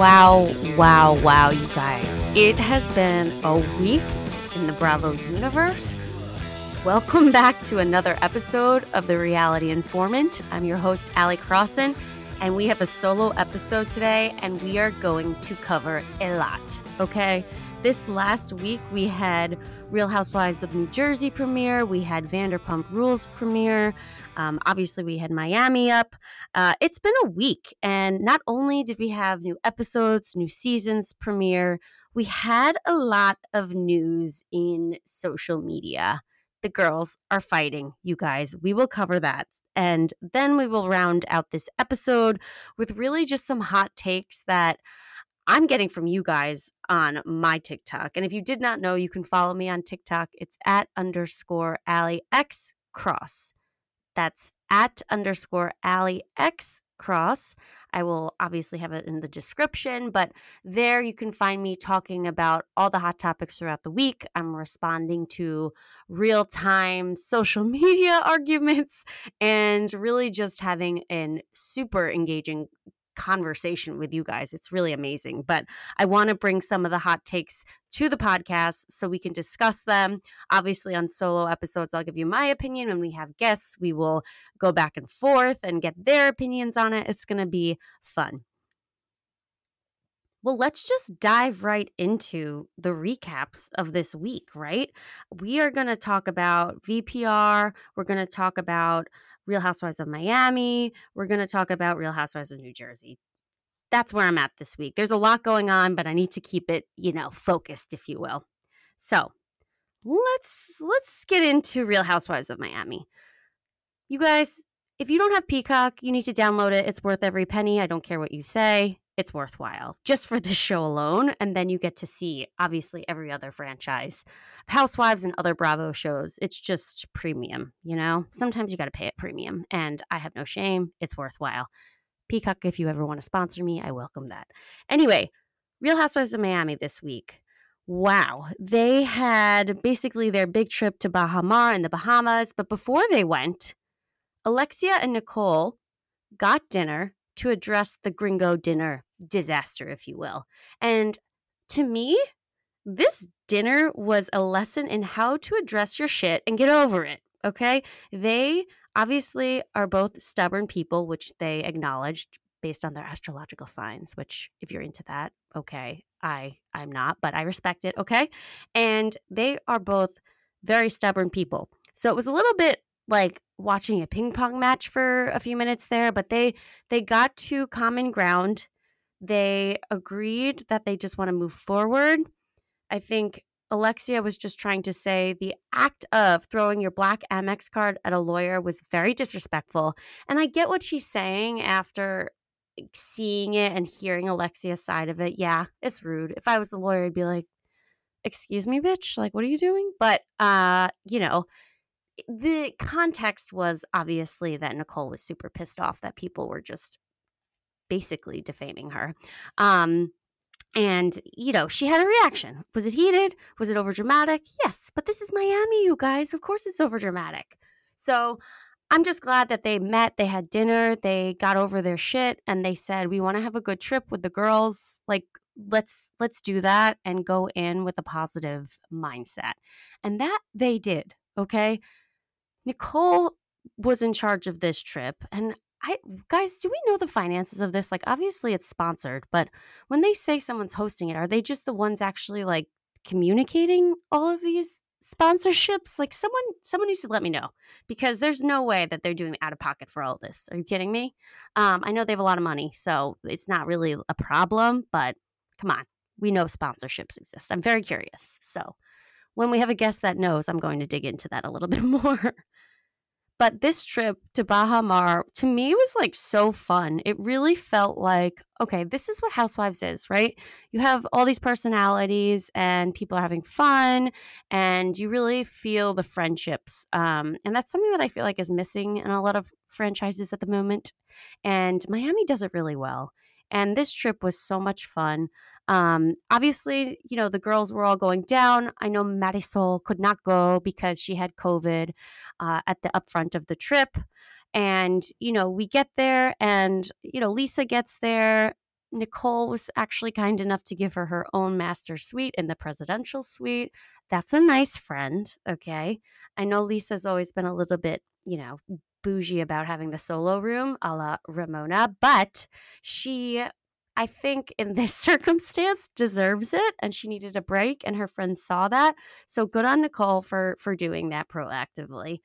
Wow, wow, wow, you guys. It has been a week in the Bravo universe. Welcome back to another episode of The Reality Informant. I'm your host, Allie Crossan, and we have a solo episode today, and we are going to cover a lot, okay? This last week, we had Real Housewives of New Jersey premiere, we had Vanderpump Rules premiere, um, obviously, we had Miami up. Uh, it's been a week, and not only did we have new episodes, new seasons premiere, we had a lot of news in social media. The girls are fighting, you guys. We will cover that. And then we will round out this episode with really just some hot takes that I'm getting from you guys on my TikTok. And if you did not know, you can follow me on TikTok. It's at underscore Allie X Cross. That's at underscore Allie X Cross. I will obviously have it in the description, but there you can find me talking about all the hot topics throughout the week. I'm responding to real time social media arguments and really just having a super engaging conversation with you guys. It's really amazing. But I want to bring some of the hot takes to the podcast so we can discuss them. Obviously, on solo episodes, I'll give you my opinion. When we have guests, we will go back and forth and get their opinions on it. It's going to be fun. Well, let's just dive right into the recaps of this week, right? We are going to talk about VPR. We're going to talk about Real Housewives of Miami. We're going to talk about Real Housewives of New Jersey. That's where I'm at this week. There's a lot going on, but I need to keep it, you know, focused, if you will. So let's let's get into Real Housewives of Miami. You guys, if you don't have Peacock, you need to download it. It's worth every penny. I don't care what you say it's worthwhile just for this show alone. And then you get to see, obviously, every other franchise, Housewives and other Bravo shows. It's just premium, you know? Sometimes you got to pay it premium. And I have no shame. It's worthwhile. Peacock, if you ever want to sponsor me, I welcome that. Anyway, Real Housewives of Miami this week. Wow. They had basically their big trip to Baha Mar in the Bahamas. But before they went, Alexia and Nicole got dinner to address the gringo dinner disaster, if you will. And to me, this dinner was a lesson in how to address your shit and get over it. Okay. They obviously are both stubborn people, which they acknowledged based on their astrological signs, which if you're into that, okay. I I'm not, but I respect it, okay? And they are both very stubborn people. So it was a little bit like watching a ping pong match for a few minutes there, but they they got to common ground. They agreed that they just want to move forward. I think Alexia was just trying to say the act of throwing your black Amex card at a lawyer was very disrespectful. And I get what she's saying after seeing it and hearing Alexia's side of it. Yeah, it's rude. If I was a lawyer, I'd be like, "Excuse me, bitch, like what are you doing?" But uh, you know, the context was obviously that Nicole was super pissed off that people were just basically defaming her. Um, and, you know, she had a reaction. Was it heated? Was it over dramatic? Yes, but this is Miami, you guys. Of course it's over dramatic. So I'm just glad that they met, they had dinner, they got over their shit, and they said, We want to have a good trip with the girls. Like, let's let's do that and go in with a positive mindset. And that they did. Okay. Nicole was in charge of this trip and I guys, do we know the finances of this? Like obviously it's sponsored, but when they say someone's hosting it, are they just the ones actually like communicating all of these sponsorships? Like someone someone needs to let me know because there's no way that they're doing out of pocket for all this. Are you kidding me? Um, I know they have a lot of money, so it's not really a problem, but come on. We know sponsorships exist. I'm very curious. So, when we have a guest that knows, I'm going to dig into that a little bit more. But this trip to Baha Mar to me was like so fun. It really felt like, okay, this is what Housewives is, right? You have all these personalities and people are having fun and you really feel the friendships. Um, and that's something that I feel like is missing in a lot of franchises at the moment. And Miami does it really well. And this trip was so much fun. Um, obviously, you know, the girls were all going down. I know Marisol could not go because she had COVID uh, at the upfront of the trip. And, you know, we get there and, you know, Lisa gets there Nicole was actually kind enough to give her her own master suite in the presidential suite. That's a nice friend, okay? I know Lisa's always been a little bit, you know, bougie about having the solo room a la Ramona, but she, I think, in this circumstance deserves it and she needed a break and her friends saw that. So good on Nicole for for doing that proactively.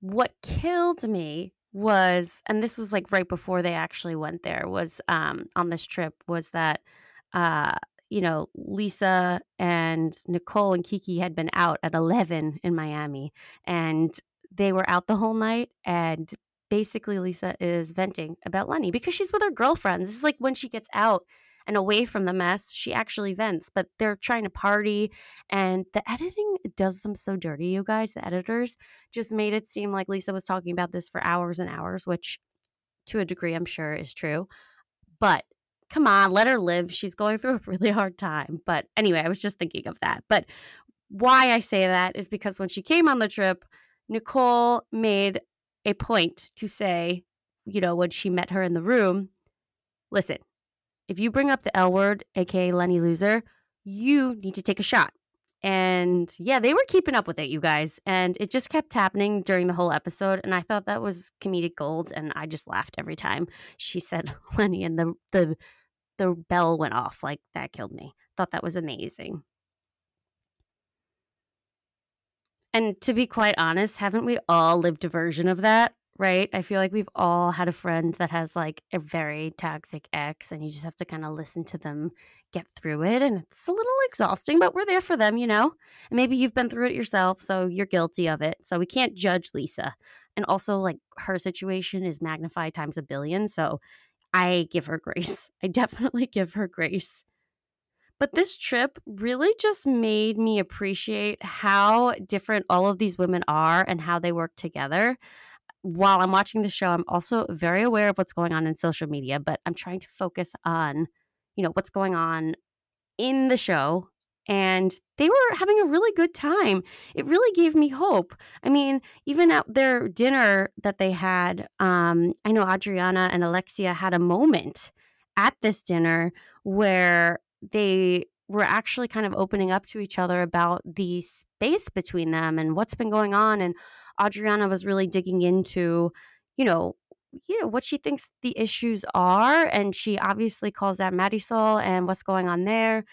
What killed me was and this was like right before they actually went there was um on this trip was that uh you know Lisa and Nicole and Kiki had been out at 11 in Miami and they were out the whole night and basically Lisa is venting about Lenny because she's with her girlfriends. This is like when she gets out and away from the mess, she actually vents, but they're trying to party. And the editing does them so dirty, you guys. The editors just made it seem like Lisa was talking about this for hours and hours, which to a degree I'm sure is true. But come on, let her live. She's going through a really hard time. But anyway, I was just thinking of that. But why I say that is because when she came on the trip, Nicole made a point to say, you know, when she met her in the room, listen, if you bring up the L word, aka Lenny Loser, you need to take a shot. And yeah, they were keeping up with it, you guys. And it just kept happening during the whole episode. And I thought that was comedic gold. And I just laughed every time she said Lenny and the the the bell went off. Like that killed me. Thought that was amazing. And to be quite honest, haven't we all lived a version of that? right? I feel like we've all had a friend that has like a very toxic ex, and you just have to kind of listen to them get through it. And it's a little exhausting, but we're there for them, you know? And maybe you've been through it yourself, so you're guilty of it. So we can't judge Lisa. And also, like, her situation is magnified times a billion. So I give her grace. I definitely give her grace. But this trip really just made me appreciate how different all of these women are and how they work together while I'm watching the show, I'm also very aware of what's going on in social media, but I'm trying to focus on, you know, what's going on in the show. And they were having a really good time. It really gave me hope. I mean, even at their dinner that they had, um, I know Adriana and Alexia had a moment at this dinner where they were actually kind of opening up to each other about the space between them and what's been going on and Adriana was really digging into, you know, you know what she thinks the issues are, and she obviously calls out Marisol and what's going on there.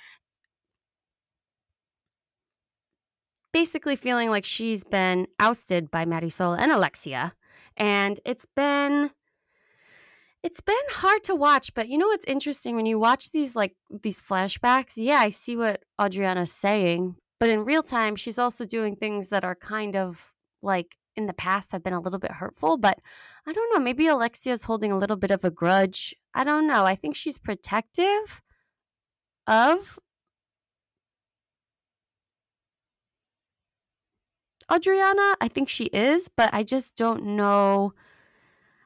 Basically, feeling like she's been ousted by Marisol and Alexia, and it's been it's been hard to watch, but you know what's interesting when you watch these like these flashbacks? Yeah, I see what Adriana's saying, but in real time, she's also doing things that are kind of like in the past have been a little bit hurtful, but I don't know. Maybe Alexia's holding a little bit of a grudge. I don't know. I think she's protective of Adriana. I think she is, but I just don't know.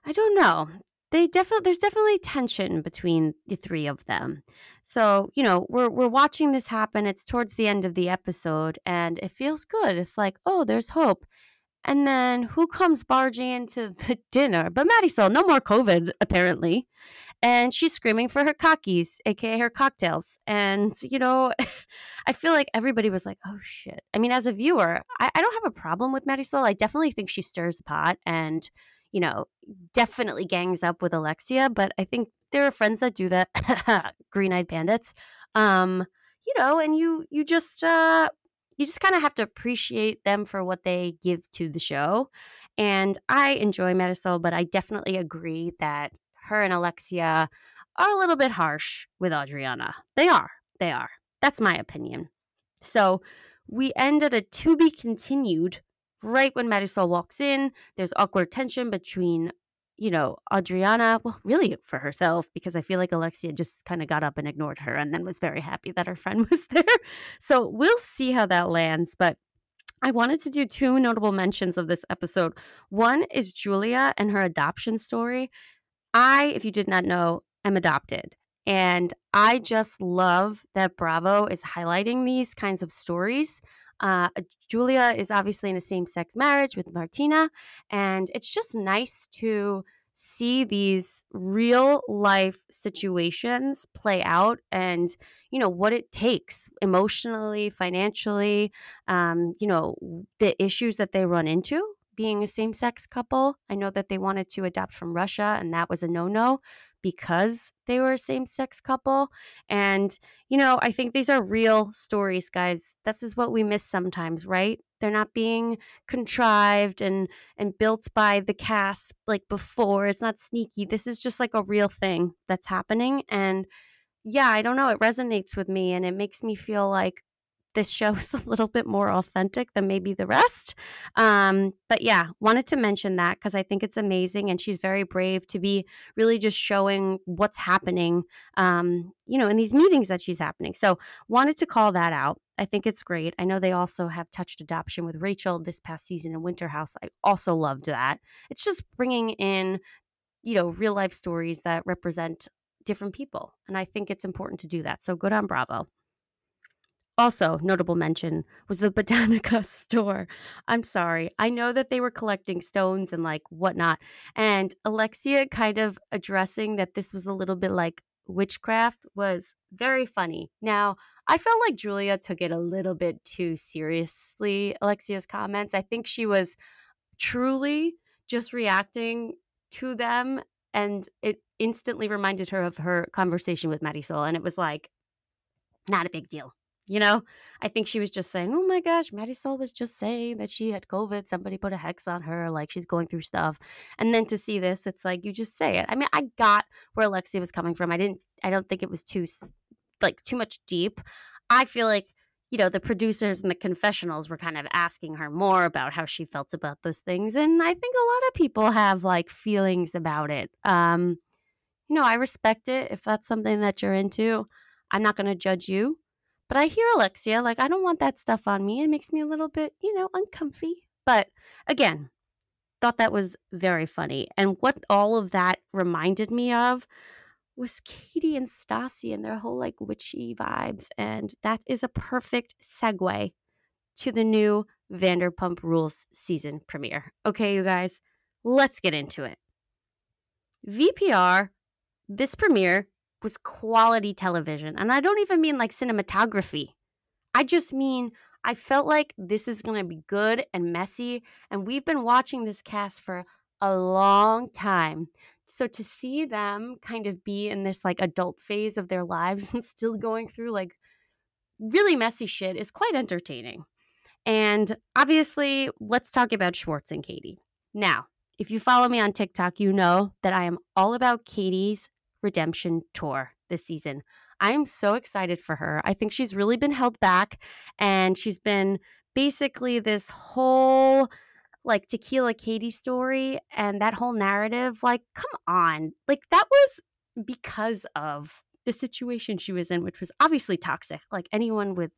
I don't know. They definitely there's definitely tension between the three of them. So, you know, we're we're watching this happen. It's towards the end of the episode and it feels good. It's like, "Oh, there's hope." And then who comes barging into the dinner? But Marisol, no more COVID, apparently. And she's screaming for her cockies, aka her cocktails. And, you know, I feel like everybody was like, oh shit. I mean, as a viewer, I, I don't have a problem with Marisol. I definitely think she stirs the pot and, you know, definitely gangs up with Alexia. But I think there are friends that do that, green eyed bandits. Um, you know, and you you just uh you just kind of have to appreciate them for what they give to the show. And I enjoy Marisol, but I definitely agree that her and Alexia are a little bit harsh with Adriana. They are. They are. That's my opinion. So we end at a to be continued right when Marisol walks in. There's awkward tension between you know, Adriana, well, really for herself, because I feel like Alexia just kind of got up and ignored her and then was very happy that her friend was there. So we'll see how that lands. But I wanted to do two notable mentions of this episode. One is Julia and her adoption story. I, if you did not know, am adopted. And I just love that Bravo is highlighting these kinds of stories uh, Julia is obviously in a same sex marriage with Martina, and it's just nice to see these real life situations play out and you know what it takes emotionally financially um, you know the issues that they run into being a same-sex couple i know that they wanted to adopt from russia and that was a no-no because they were a same sex couple. And, you know, I think these are real stories, guys. This is what we miss sometimes, right? They're not being contrived and and built by the cast like before. It's not sneaky. This is just like a real thing that's happening. And yeah, I don't know. It resonates with me and it makes me feel like this show is a little bit more authentic than maybe the rest. Um, but yeah, wanted to mention that because I think it's amazing, and she's very brave to be really just showing what's happening, um, you know, in these meetings that she's happening. So wanted to call that out. I think it's great. I know they also have touched adoption with Rachel this past season in Winter House. I also loved that. It's just bringing in, you know, real life stories that represent different people. And I think it's important to do that. So good on Bravo. Also, notable mention was the Botanica store. I'm sorry. I know that they were collecting stones and like whatnot. And Alexia kind of addressing that this was a little bit like witchcraft was very funny. Now, I felt like Julia took it a little bit too seriously, Alexia's comments. I think she was truly just reacting to them and it instantly reminded her of her conversation with Marisol and it was like not a big deal you know, I think she was just saying, "Oh my gosh, Marisol was just saying that she had COVID. Somebody put a hex on her, like she's going through stuff." And then to see this, it's like you just say it. I mean, I got where Alexia was coming from. I didn't. I don't think it was too like too much deep. I feel like you know the producers and the confessionals were kind of asking her more about how she felt about those things, and I think a lot of people have like feelings about it. Um, you know, I respect it if that's something that you're into. I'm not going to judge you but I hear Alexia, like, I don't want that stuff on me. It makes me a little bit, you know, uncomfy. But again, thought that was very funny. And what all of that reminded me of was Katie and Stassi and their whole like witchy vibes. And that is a perfect segue to the new Vanderpump Rules season premiere. Okay, you guys, let's get into it. VPR, this premiere was quality television. And I don't even mean like cinematography. I just mean I felt like this is going to be good and messy. And we've been watching this cast for a long time. So to see them kind of be in this like adult phase of their lives and still going through like really messy shit is quite entertaining. And obviously, let's talk about Schwartz and Katie. Now, if you follow me on TikTok, you know that I am all about Katie's redemption tour this season. I'm so excited for her. I think she's really been held back and she's been basically this whole like tequila Katie story and that whole narrative like come on. Like that was because of the situation she was in which was obviously toxic. Like anyone with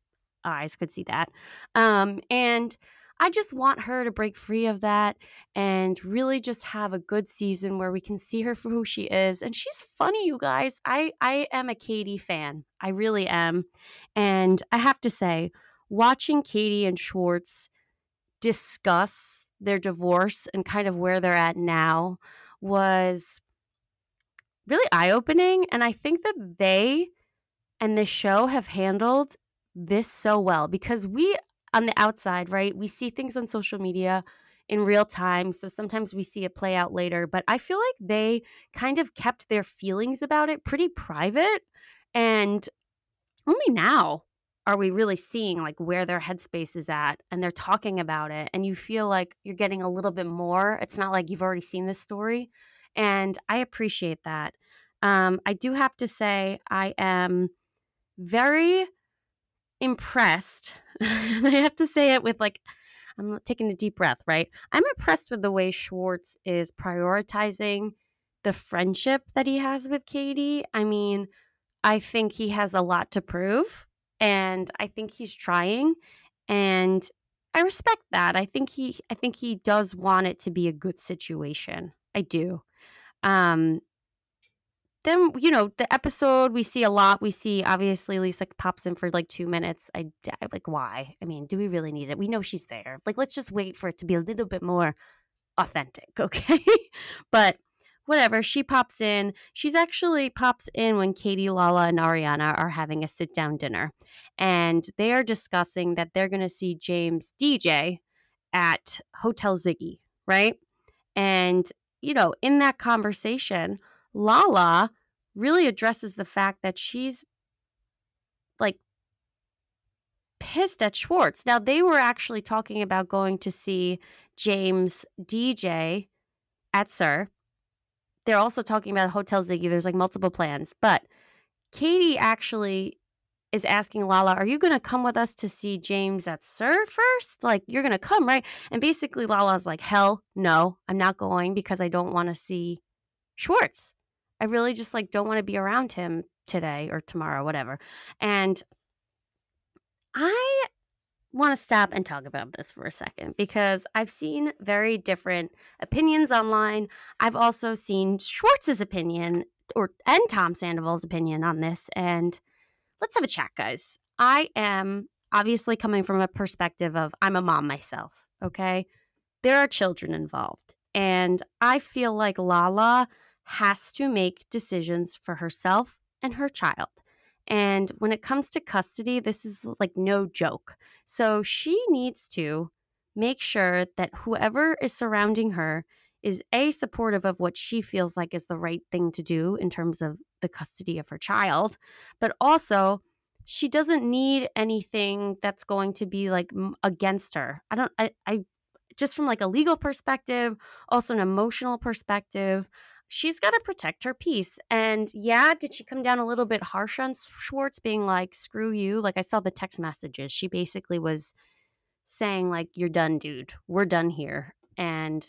eyes could see that. Um and I just want her to break free of that and really just have a good season where we can see her for who she is. And she's funny, you guys. I I am a Katie fan. I really am. And I have to say, watching Katie and Schwartz discuss their divorce and kind of where they're at now was really eye-opening and I think that they and this show have handled this so well because we on the outside, right? We see things on social media in real time. So sometimes we see it play out later. But I feel like they kind of kept their feelings about it pretty private. And only now are we really seeing like where their headspace is at and they're talking about it. And you feel like you're getting a little bit more. It's not like you've already seen this story. And I appreciate that. Um, I do have to say, I am very impressed. I have to say it with like, I'm taking a deep breath, right? I'm impressed with the way Schwartz is prioritizing the friendship that he has with Katie. I mean, I think he has a lot to prove and I think he's trying and I respect that. I think he I think he does want it to be a good situation. I do. Um then you know the episode we see a lot we see obviously lisa pops in for like two minutes i like why i mean do we really need it we know she's there like let's just wait for it to be a little bit more authentic okay but whatever. She pops in. She's actually pops in when Katie, Lala, and Ariana are having a sit down dinner. And they are discussing that they're going to see James DJ at Hotel Ziggy, right? And, you know, in that conversation, Lala really addresses the fact that she's like pissed at Schwartz. Now, they were actually talking about going to see James DJ at SUR. they're also talking about Hotel Ziggy. There's like multiple plans, but Katie actually is asking Lala, "Are you going to come with us to see James at SUR first? Like you're going to come, right?" And basically Lala's like, "Hell, no, I'm not going because I don't want to see Schwartz. I really just like don't want to be around him today or tomorrow, whatever." And I want to stop and talk about this for a second because I've seen very different opinions online. I've also seen Schwartz's opinion or and Tom Sandoval's opinion on this and let's have a chat guys. I am obviously coming from a perspective of I'm a mom myself, okay? There are children involved and I feel like Lala has to make decisions for herself and her child. And when it comes to custody, this is like no joke. So she needs to make sure that whoever is surrounding her is A, supportive of what she feels like is the right thing to do in terms of the custody of her child, but also she doesn't need anything that's going to be like against her. I don't, I, I just from like a legal perspective, also an emotional perspective, she's got to protect her peace. And yeah, did she come down a little bit harsh on Schwartz, being like, screw you? Like, I saw the text messages. She basically was saying, like, you're done, dude. We're done here. And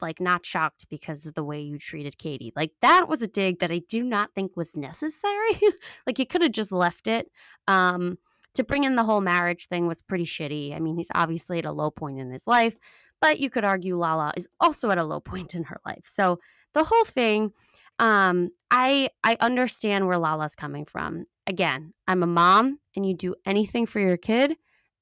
like, not shocked because of the way you treated Katie. Like, that was a dig that I do not think was necessary. like, you could have just left it. Um, to bring in the whole marriage thing was pretty shitty. I mean, he's obviously at a low point in his life, but you could argue Lala is also at a low point in her life. So the whole thing, um, I I understand where Lala's coming from. Again, I'm a mom and you do anything for your kid.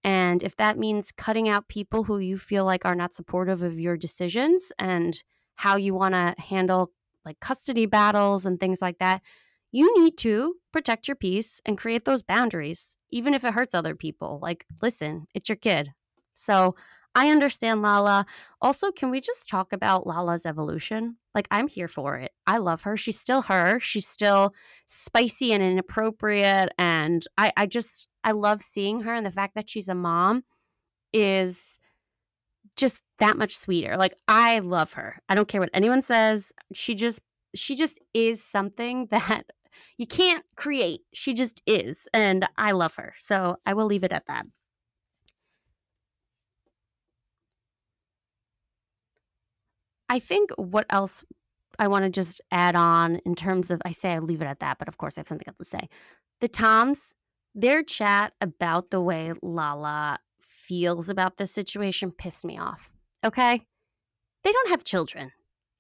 And if that means cutting out people who you feel like are not supportive of your decisions and how you want to handle like custody battles and things like that, you need to protect your peace and create those boundaries, even if it hurts other people. Like, listen, it's your kid. So I understand Lala. Also, can we just talk about Lala's evolution? Like, I'm here for it. I love her. She's still her. She's still spicy and inappropriate. And I, I just, I love seeing her. And the fact that she's a mom is just that much sweeter. Like, I love her. I don't care what anyone says. She just, she just is something that you can't create. She just is. And I love her. So I will leave it at that. I think what else I want to just add on in terms of, I say I leave it at that, but of course I have something else to say. The Toms, their chat about the way Lala feels about this situation pissed me off. Okay? They don't have children.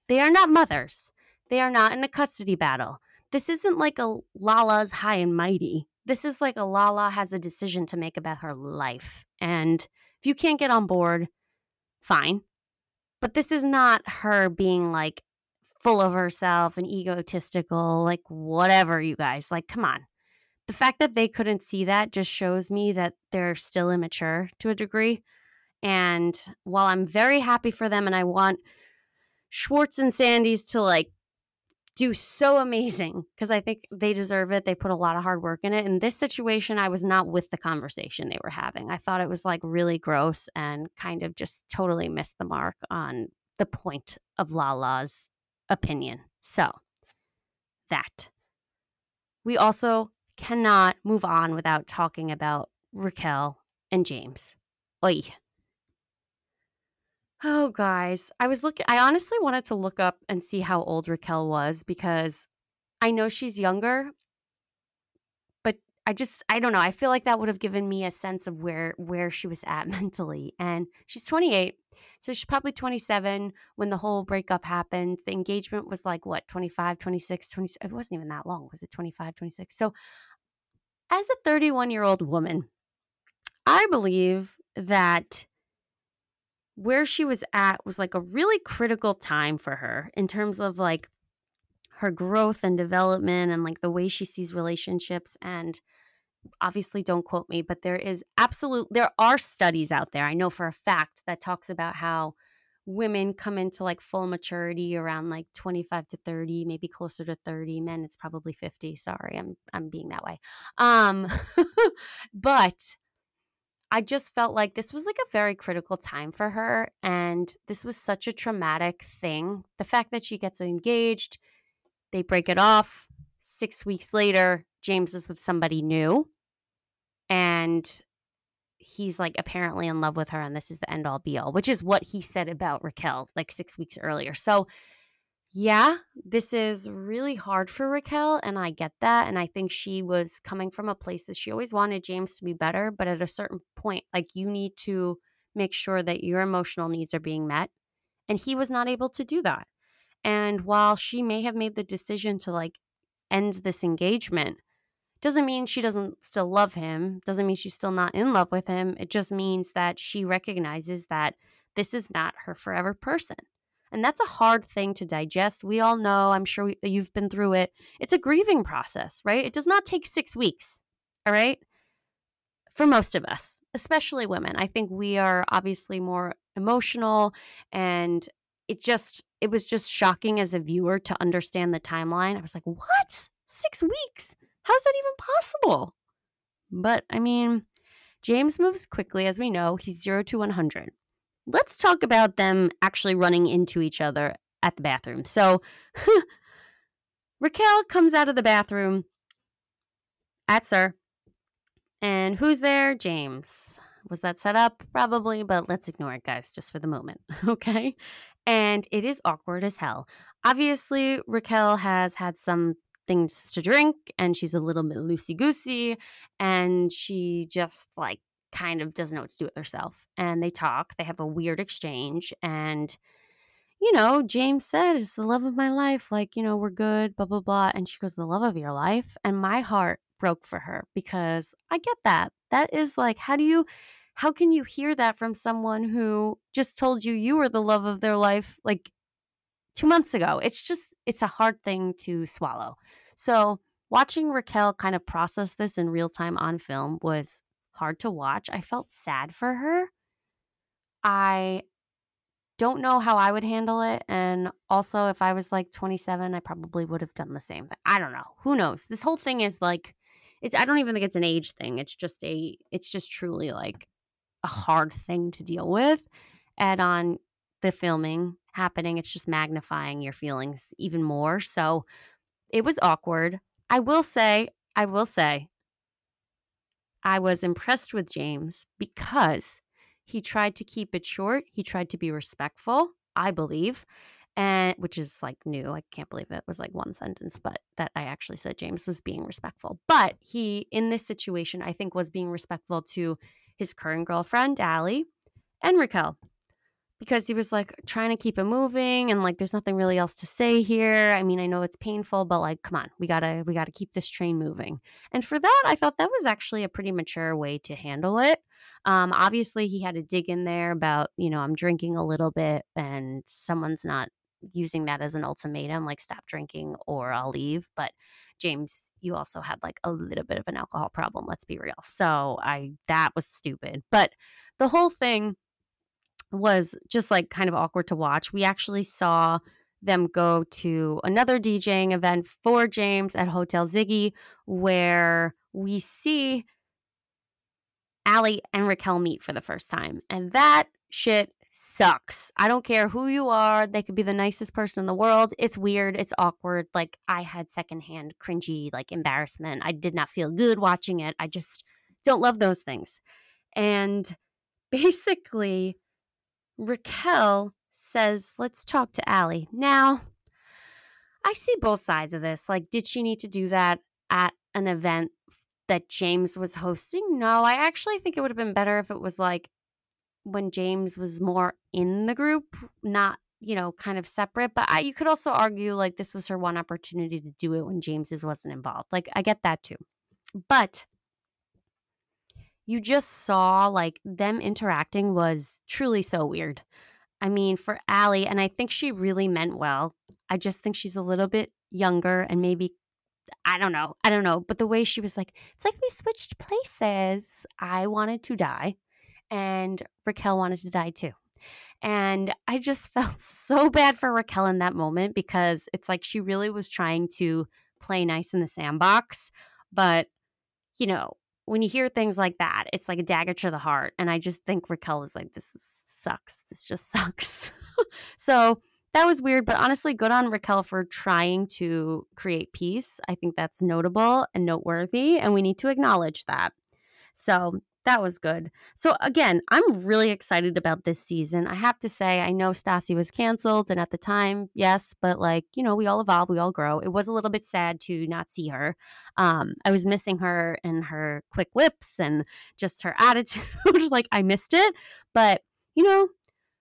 They are not mothers. They are not in a custody battle. This isn't like a Lala's high and mighty. This is like a Lala has a decision to make about her life. And if you can't get on board, fine. But this is not her being like full of herself and egotistical, like whatever, you guys. Like, come on. The fact that they couldn't see that just shows me that they're still immature to a degree. And while I'm very happy for them and I want Schwartz and Sandy's to like do so amazing because I think they deserve it. They put a lot of hard work in it. In this situation, I was not with the conversation they were having. I thought it was like really gross and kind of just totally missed the mark on the point of Lala's opinion. So, that. We also cannot move on without talking about Raquel and James. Oy. Oh, guys, I was looking. I honestly wanted to look up and see how old Raquel was because I know she's younger, but I just I don't know. I feel like that would have given me a sense of where where she was at mentally. And she's 28, so she's probably 27 when the whole breakup happened. The engagement was like what 25, 26, 26. It wasn't even that long. Was it 25, 26? So, as a 31 year old woman, I believe that where she was at was like a really critical time for her in terms of like her growth and development and like the way she sees relationships and obviously don't quote me but there is absolute there are studies out there i know for a fact that talks about how women come into like full maturity around like 25 to 30 maybe closer to 30 men it's probably 50 sorry i'm i'm being that way. Um but i just felt like this was like a very critical time for her and this was such a traumatic thing the fact that she gets engaged they break it off 6 weeks later James is with somebody new and he's like apparently in love with her and this is the end all be all, which is what he said about Raquel like six weeks earlier. So, yeah, this is really hard for Raquel, and I get that. And I think she was coming from a place that she always wanted James to be better, but at a certain point, like you need to make sure that your emotional needs are being met. And he was not able to do that. And while she may have made the decision to like end this engagement, doesn't mean she doesn't still love him, doesn't mean she's still not in love with him. It just means that she recognizes that this is not her forever person. And that's a hard thing to digest. We all know, I'm sure we, you've been through it. It's a grieving process, right? It does not take six weeks, all right? For most of us, especially women. I think we are obviously more emotional and it just it was just shocking as a viewer to understand the timeline. I was like, "What? 6 weeks? How's that even possible? But I mean, James moves quickly, as we know. He's 0 to 100. Let's talk about them actually running into each other at the bathroom. So, Raquel comes out of the bathroom at SUR. And who's there? James. Was that set up? Probably, but let's ignore it, guys, just for the moment. Okay. And it is awkward as hell. Obviously, Raquel has had some things to drink and she's a little bit loosey goosey and she just like kind of doesn't know what to do with herself. And they talk, they have a weird exchange. And, you know, James said, It's the love of my life. Like, you know, we're good, blah, blah, blah. And she goes, The love of your life. And my heart broke for her because I get that. That is like, how do you. How can you hear that from someone who just told you you were the love of their life like two months ago. It's just, it's a hard thing to swallow. So watching Raquel kind of process this in real time on film was hard to watch. I felt sad for her. I don't know how I would handle it. And also, if I was like 27, I probably would have done the same thing. I don't know. Who knows? This whole thing is like, it's, I don't even think it's an age thing. It's just a, it's just truly like a hard thing to deal with. Add on the filming happening, it's just magnifying your feelings even more. So it was awkward. I will say, I will say, I was impressed with James because he tried to keep it short. He tried to be respectful, I believe, and which is like new. I can't believe it was like one sentence, but that I actually said James was being respectful. But he, in this situation, I think was being respectful to his current girlfriend, Allie, and Raquel because he was like trying to keep it moving and like there's nothing really else to say here. I mean, I know it's painful, but like come on, we got to we got to keep this train moving. And for that, I thought that was actually a pretty mature way to handle it. Um obviously he had to dig in there about, you know, I'm drinking a little bit and someone's not using that as an ultimatum like stop drinking or I'll leave, but James, you also had like a little bit of an alcohol problem, let's be real. So, I that was stupid. But the whole thing was just like kind of awkward to watch. We actually saw them go to another DJing event for James at Hotel Ziggy, where we see Allie and Raquel meet for the first time. And that shit sucks. I don't care who you are. They could be the nicest person in the world. It's weird. It's awkward. Like I had secondhand cringy, like embarrassment. I did not feel good watching it. I just don't love those things. And basically, Raquel says, let's talk to Allie. Now, I see both sides of this. Like, did she need to do that at an event that James was hosting? No, I actually think it would have been better if it was like when James was more in the group, not, you know, kind of separate. But I, you could also argue like this was her one opportunity to do it when James's wasn't involved. Like, I get that too. But you just saw like them interacting was truly so weird. I mean, for Allie, and I think she really meant well. I just think she's a little bit younger and maybe I don't know. I don't know. But the way she was like, it's like we switched places. I wanted to die and Raquel wanted to die too. And I just felt so bad for Raquel in that moment because it's like she really was trying to play nice in the sandbox. But, you know, when you hear things like that, it's like a dagger to the heart. And I just think Raquel was like, this is, sucks. This just sucks. so that was weird. But honestly, good on Raquel for trying to create peace. I think that's notable and noteworthy. And we need to acknowledge that. So that was good. So again, I'm really excited about this season. I have to say, I know Stassi was canceled, and at the time, yes, but like you know, we all evolve, we all grow. It was a little bit sad to not see her. Um, I was missing her and her quick whips and just her attitude. like I missed it, but you know,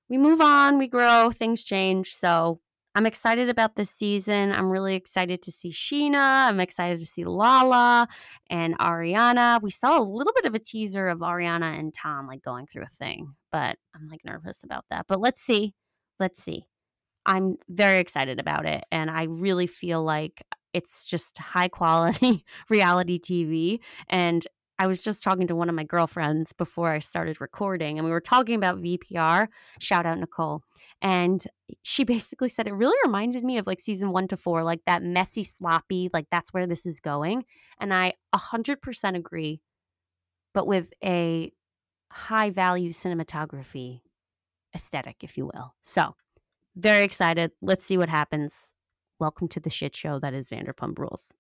we move on, we grow, things change. So I'm excited about this season. I'm really excited to see Scheana. I'm excited to see Lala and Ariana. We saw a little bit of a teaser of Ariana and Tom like going through a thing, but I'm like nervous about that. But let's see. Let's see. I'm very excited about it. And I really feel like it's just high quality reality TV. And I was just talking to one of my girlfriends before I started recording, and we were talking about VPR. Shout out Nicole. And she basically said it really reminded me of like season one to four, like that messy, sloppy, like that's where this is going. And I 100% agree, but with a high value cinematography aesthetic, if you will. So, very excited. Let's see what happens. Welcome to the shit show that is Vanderpump Rules.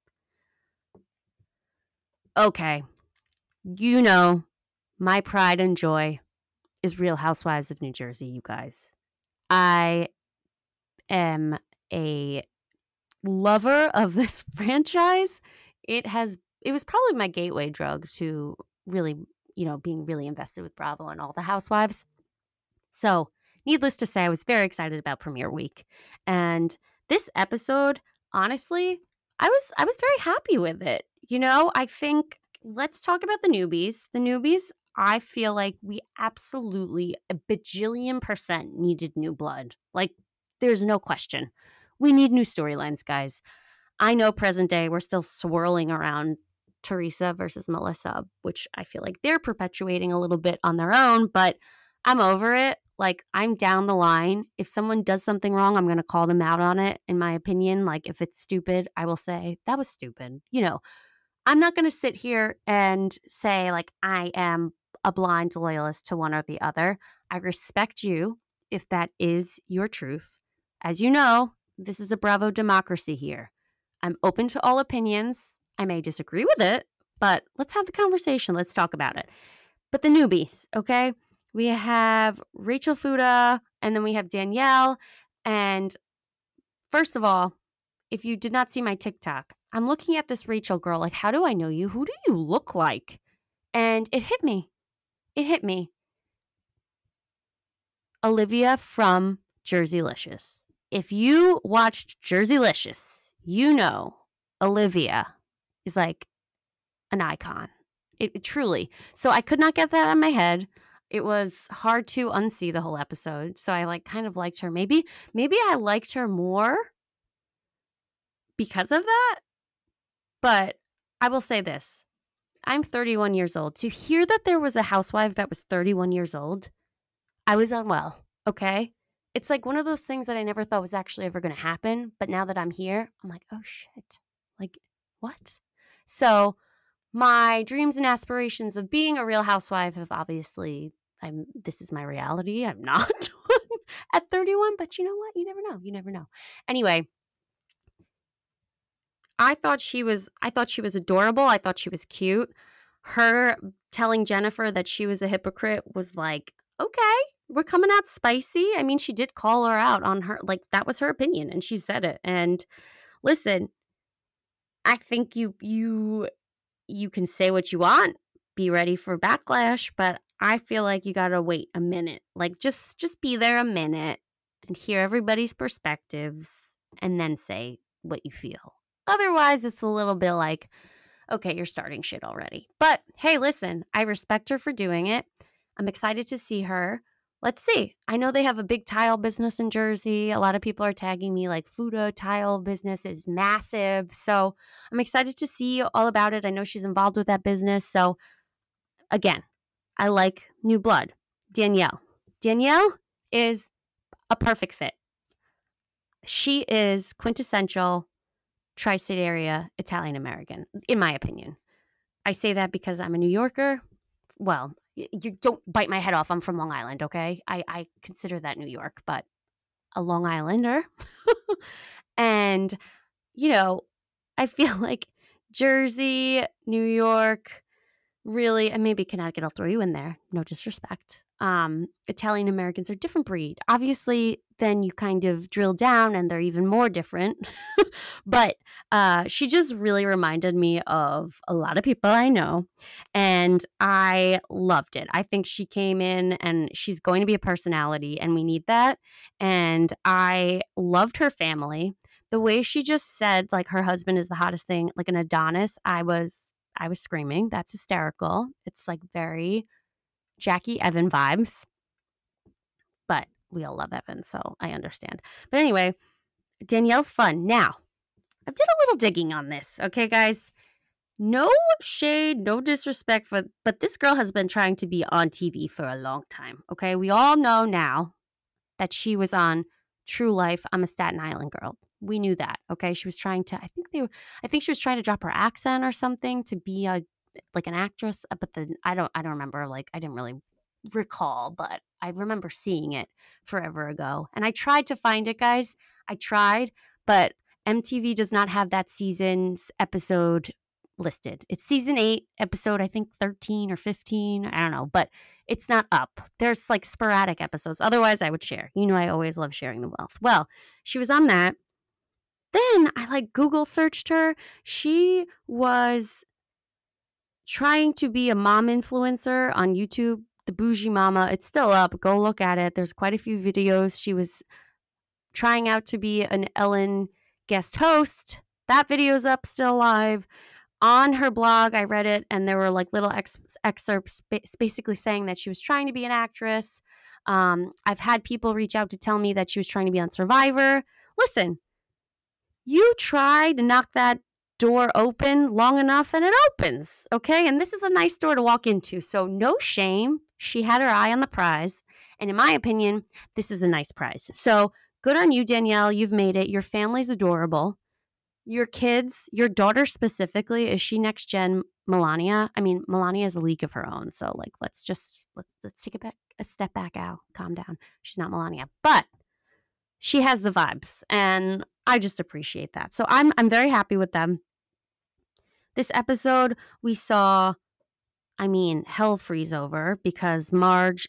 Okay, you know, my pride and joy is Real Housewives of New Jersey, you guys. I am a lover of this franchise. It has it was probably my gateway drug to really, you know, being really invested with Bravo and all the housewives. So, needless to say, I was very excited about premiere week. And this episode, honestly, I was I was very happy with it. You know, I think let's talk about the newbies. The newbies, I feel like we absolutely a bajillion percent needed new blood. Like, there's no question. We need new storylines, guys. I know present day, we're still swirling around Teresa versus Melissa, which I feel like they're perpetuating a little bit on their own, but I'm over it. Like, I'm down the line. If someone does something wrong, I'm going to call them out on it, in my opinion. Like, if it's stupid, I will say, that was stupid. You know, I'm not going to sit here and say, like, I am a blind loyalist to one or the other. I respect you if that is your truth. As you know, this is a Bravo democracy here. I'm open to all opinions. I may disagree with it, but let's have the conversation. Let's talk about it. But the newbies, okay? We have Rachel Fuda and then we have Danielle. And first of all, if you did not see my TikTok, I'm looking at this Rachel girl, like, how do I know you? Who do you look like? And it hit me. It hit me. Olivia from Jerseylicious. If you watched Jerseylicious, you know Olivia is like an icon. It, it, truly. So I could not get that out of my head. It was hard to unsee the whole episode. So I like kind of liked her. Maybe maybe I liked her more because of that. But I will say this I'm 31 years old. To hear that there was a housewife that was 31 years old, I was unwell. Okay. It's like one of those things that I never thought was actually ever going to happen. But now that I'm here, I'm like, oh shit. Like, what? So, my dreams and aspirations of being a real housewife have obviously, I'm, this is my reality. I'm not at 31, but you know what? You never know. You never know. Anyway, I thought she was I thought she was adorable. I thought she was cute. Her telling Jennifer that she was a hypocrite was like, "Okay, we're coming out spicy." I mean, she did call her out on her like that was her opinion and she said it. And listen, I think you you you can say what you want, be ready for backlash, but I feel like you got to wait a minute. Like just just be there a minute and hear everybody's perspectives and then say what you feel. Otherwise, it's a little bit like, okay, you're starting shit already. But hey, listen, I respect her for doing it. I'm excited to see her. let's see. I know they have a big tile business in Jersey. A lot of people are tagging me like Fuda uh, tile business is massive. So I'm excited to see all about it. I know she's involved with that business. So again, I like new blood. Danielle. Danielle is a perfect fit. She is quintessential tri state area Italian American, in my opinion. I say that because I'm a New Yorker. Well, you don't bite my head off. I'm from Long Island, okay? I, I consider that New York, but a Long Islander. and, you know, I feel like Jersey, New York, really, and maybe Connecticut, I'll throw you in there. No disrespect um, Italian Americans are different breed. Obviously, then you kind of drill down and they're even more different. but uh, she just really reminded me of a lot of people I know. And I loved it. I think she came in and she's going to be a personality, and we need that. And I loved her family. The way she just said, like, her husband is the hottest thing, like an Adonis, I was. I was screaming. That's hysterical. It's like very Jackie Evan vibes. But we all love Evan, so I understand. But anyway, Danielle's fun. Now, I did a little digging on this, okay, guys? No shade, no disrespect for but this girl has been trying to be on TV for a long time. Okay. We all know now that she was on True Life. I'm a Staten Island girl. We knew that. Okay. She was trying to I think they were I think she was trying to drop her accent or something to be a like an actress, uh, but the, I don't I don't remember like I didn't really recall, but I remember seeing it forever ago. And I tried to find it, guys. I tried, but MTV does not have that season's episode listed. It's season 8, episode I think 13 or 15, I don't know, but it's not up. There's like sporadic episodes. Otherwise, I would share. You know I always love sharing the wealth. Well, she was on that. Then I like Google searched her. She was trying to be a mom influencer on YouTube, The Bougie Mama. It's still up. Go look at it. There's quite a few videos. She was trying out to be an Ellen guest host. That video's up still live. On her blog, I read it, and there were like little ex- excerpts basically saying that she was trying to be an actress. Um, I've had people reach out to tell me that she was trying to be on Survivor. Listen, you try to knock that door open long enough and it opens. Okay. And this is a nice door to walk into. So, no shame. She had her eye on the prize. And in my opinion, this is a nice prize. So, good on you, Danielle. You've made it. Your family's adorable. Your kids, your daughter specifically, is she next gen Melania? I mean, Melania is a league of her own. So, like, let's just let's let's take a back a step back, Al. Calm down. She's not Melania, but she has the vibes, and I just appreciate that. So I'm I'm very happy with them. This episode, we saw, I mean, hell freeze over because Marge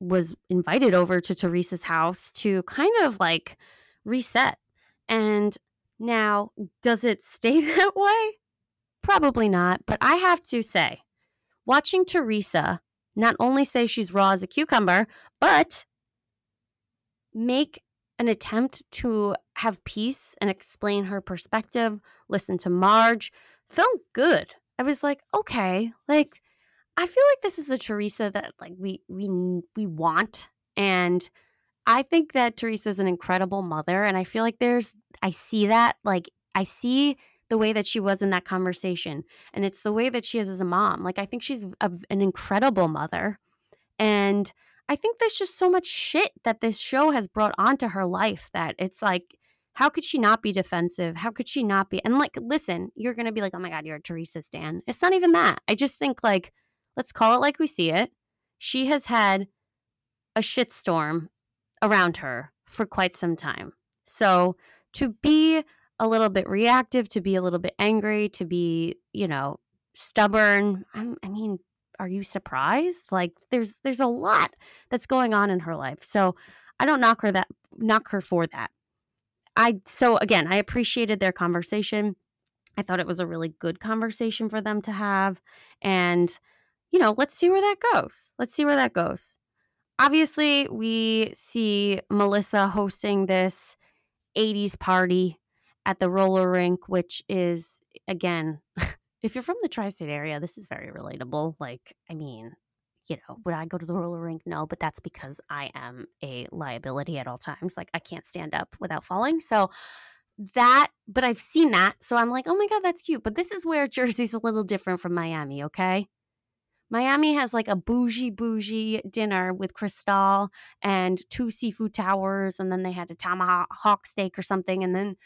was invited over to Teresa's house to kind of like reset. And now, does it stay that way? Probably not. But I have to say, watching Teresa not only say she's raw as a cucumber, but make an attempt to have peace and explain her perspective, listen to Marge, felt good. I was like, okay, like I feel like this is the Teresa that like we we we want and I think that Teresa is an incredible mother and I feel like there's I see that like I see the way that she was in that conversation and it's the way that she is as a mom. Like I think she's a, an incredible mother and I think there's just so much shit that this show has brought onto her life that it's like how could she not be defensive? How could she not be? And like, listen, you're going to be like, oh my God, you're a Teresa Stan. It's not even that. I just think, like, let's call it like we see it. She has had a shitstorm around her for quite some time. So to be a little bit reactive, to be a little bit angry, to be, you know, stubborn, I'm, I mean, are you surprised? Like there's there's a lot that's going on in her life. So I don't knock her that knock her for that. I so again, I appreciated their conversation. I thought it was a really good conversation for them to have and you know, let's see where that goes. Let's see where that goes. Obviously, we see Melissa hosting this 80s party at the roller rink, which is again, if you're from the tri-state area, this is very relatable. Like, I mean, you know, would I go to the roller rink? No, but that's because I am a liability at all times. Like I can't stand up without falling. So that, but I've seen that. So I'm like, oh my God, that's cute. But this is where Jersey's a little different from Miami, okay? Miami has like a bougie, bougie dinner with Cristal and two seafood towers, and then they had a tomahawk steak or something. And then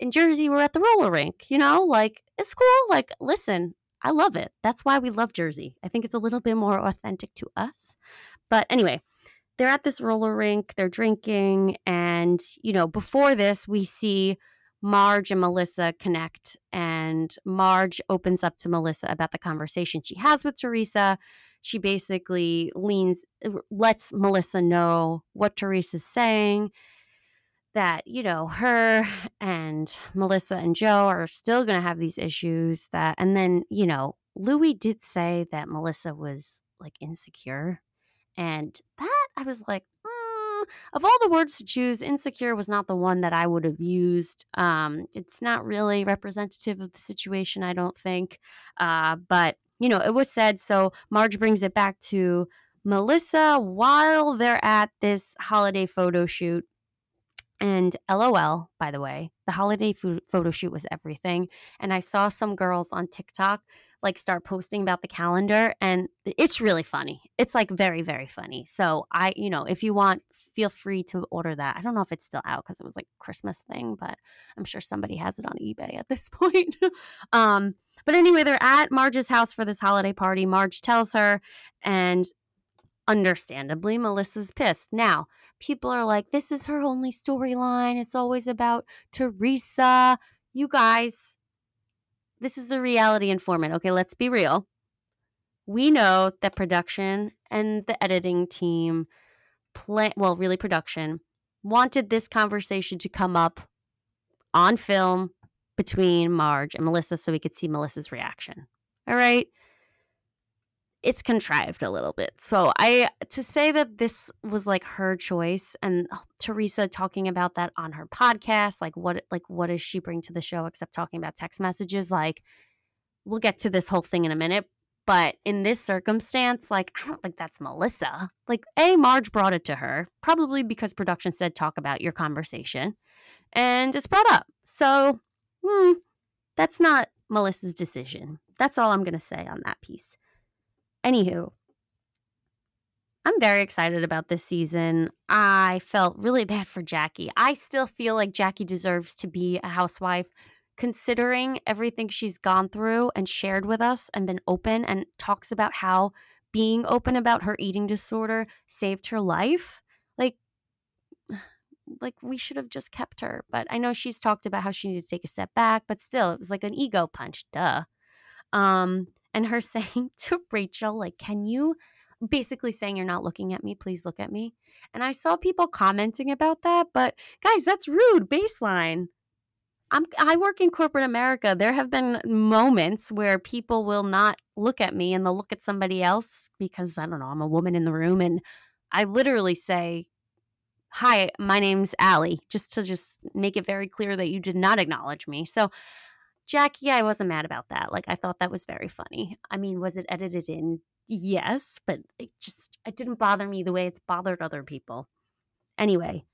in Jersey, we're at the roller rink, you know, like it's cool. Like, listen, I love it. That's why we love Jersey. I think it's a little bit more authentic to us. But anyway, they're at this roller rink, they're drinking, and, you know, before this, we see Marge and Melissa connect, and Marge opens up to Melissa about the conversation she has with Teresa. She basically leans, lets Melissa know what Teresa's saying, that, you know, her and Melissa and Joe are still going to have these issues. That, and then, you know, Luis did say that Melissa was like insecure. And that I was like, hmm, of all the words to choose, insecure was not the one that I would have used. Um, it's not really representative of the situation, I don't think. Uh, but, you know, it was said. So Marge brings it back to Melissa while they're at this holiday photo shoot. And LOL, by the way, the holiday photo shoot was everything. And I saw some girls on TikTok like start posting about the calendar and it's really funny. It's like very very funny. So I, you know, if you want feel free to order that. I don't know if it's still out cuz it was like Christmas thing, but I'm sure somebody has it on eBay at this point. um but anyway, they're at Marge's house for this holiday party. Marge tells her and understandably Melissa's pissed. Now, people are like this is her only storyline. It's always about Teresa. You guys, this is the reality informant. Okay, let's be real. We know that production and the editing team, plan, well, really production, wanted this conversation to come up on film between Marge and Melissa so we could see Melissa's reaction. All right it's contrived a little bit. So I to say that this was like her choice and oh, Teresa talking about that on her podcast, like what like what does she bring to the show except talking about text messages? Like we'll get to this whole thing in a minute, but in this circumstance, like I don't think that's Melissa. Like A Marge brought it to her, probably because production said talk about your conversation, and it's brought up. So, hmm, that's not Melissa's decision. That's all I'm going to say on that piece. Anywho, I'm very excited about this season. I felt really bad for Jackie. I still feel like Jackie deserves to be a housewife, considering everything she's gone through and shared with us and been open and talks about how being open about her eating disorder saved her life. Like, like we should have just kept her. But I know she's talked about how she needed to take a step back, but still, it was like an ego punch. Duh. Um, and her saying to Rachel, like, can you basically saying you're not looking at me, please look at me. And I saw people commenting about that, but guys, that's rude baseline. I'm, I work in corporate America. There have been moments where people will not look at me and they'll look at somebody else because I don't know, I'm a woman in the room and I literally say, Hi, my name's Allie, just to just make it very clear that you did not acknowledge me. So Jackie, I wasn't mad about that. Like I thought that was very funny. I mean, was it edited in? Yes, but it just it didn't bother me the way it's bothered other people. Anyway,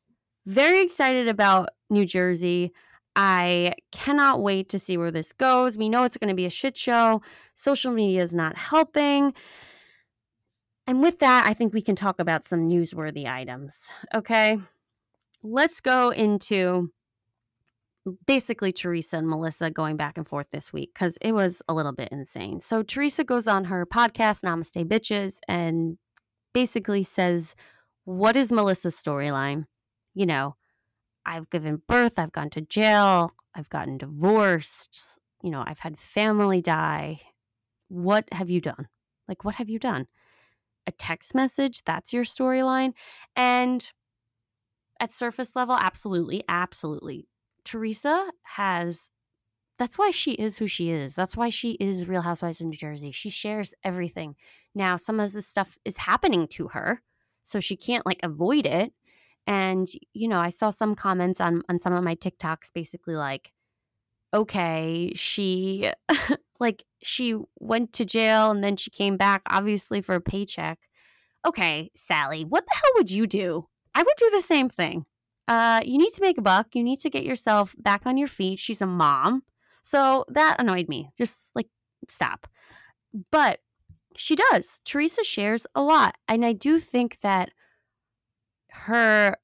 very excited about New Jersey. I cannot wait to see where this goes. We know it's going to be a shit show. Social media is not helping. And with that, I think we can talk about some newsworthy items. Okay. Let's go into basically Teresa and Melissa going back and forth this week because it was a little bit insane. So Teresa goes on her podcast, Namaste Bitches, and basically says, What is Melissa's storyline? You know, I've given birth, I've gone to jail, I've gotten divorced, you know, I've had family die. What have you done? Like, what have you done? A text message? That's your storyline? And at surface level, absolutely, absolutely. Teresa has that's why she is who she is. That's why she is Real Housewives of New Jersey. She shares everything. Now, some of this stuff is happening to her, so she can't like avoid it. And you know, I saw some comments on on some of my TikToks, basically like, okay, she like she went to jail and then she came back, obviously for a paycheck. Okay, Sally, what the hell would you do? I would do the same thing. Uh, you need to make a buck. You need to get yourself back on your feet. She's a mom. So that annoyed me. Just like, stop. But she does. Teresa shares a lot. And I do think that her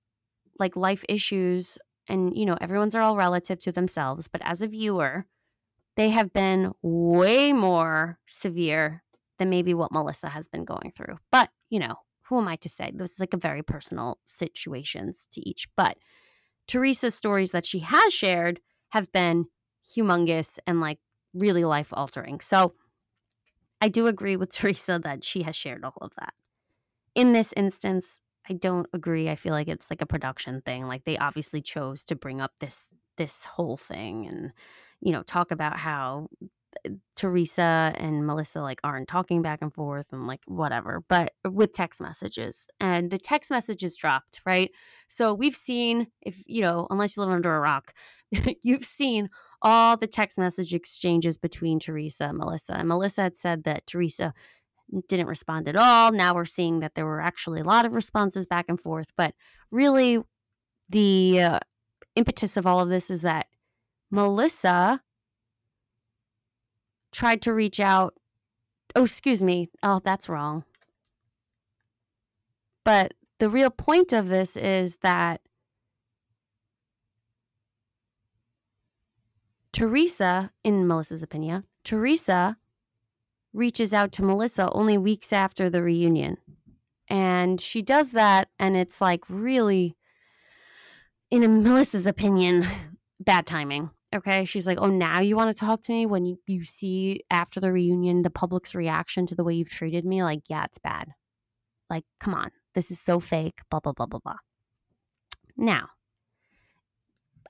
like life issues and you know everyone's are all relative to themselves but as a viewer they have been way more severe than maybe what melissa has been going through but you know who am i to say this is like a very personal situations to each but teresa's stories that she has shared have been humongous and like really life altering so i do agree with teresa that she has shared all of that in this instance I don't agree. I feel like it's like a production thing. Like they obviously chose to bring up this this whole thing and you know talk about how Teresa and Melissa like aren't talking back and forth and like whatever, but with text messages. And the text messages dropped, right? So we've seen if you know, unless you live under a rock, you've seen all the text message exchanges between Teresa and Melissa. And Melissa had said that Teresa didn't respond at all. Now we're seeing that there were actually a lot of responses back and forth. But really, the uh, impetus of all of this is that Melissa tried to reach out. Oh, excuse me. Oh, that's wrong. But the real point of this is that Teresa, in Melissa's opinion, Teresa reaches out to Melissa only weeks after the reunion. And she does that, and it's like really, in Melissa's opinion, bad timing. Okay. She's like, oh, now you want to talk to me when you, you see after the reunion the public's reaction to the way you've treated me? Like, yeah, it's bad. Like, come on. This is so fake. Blah, blah, blah, blah, blah. Now,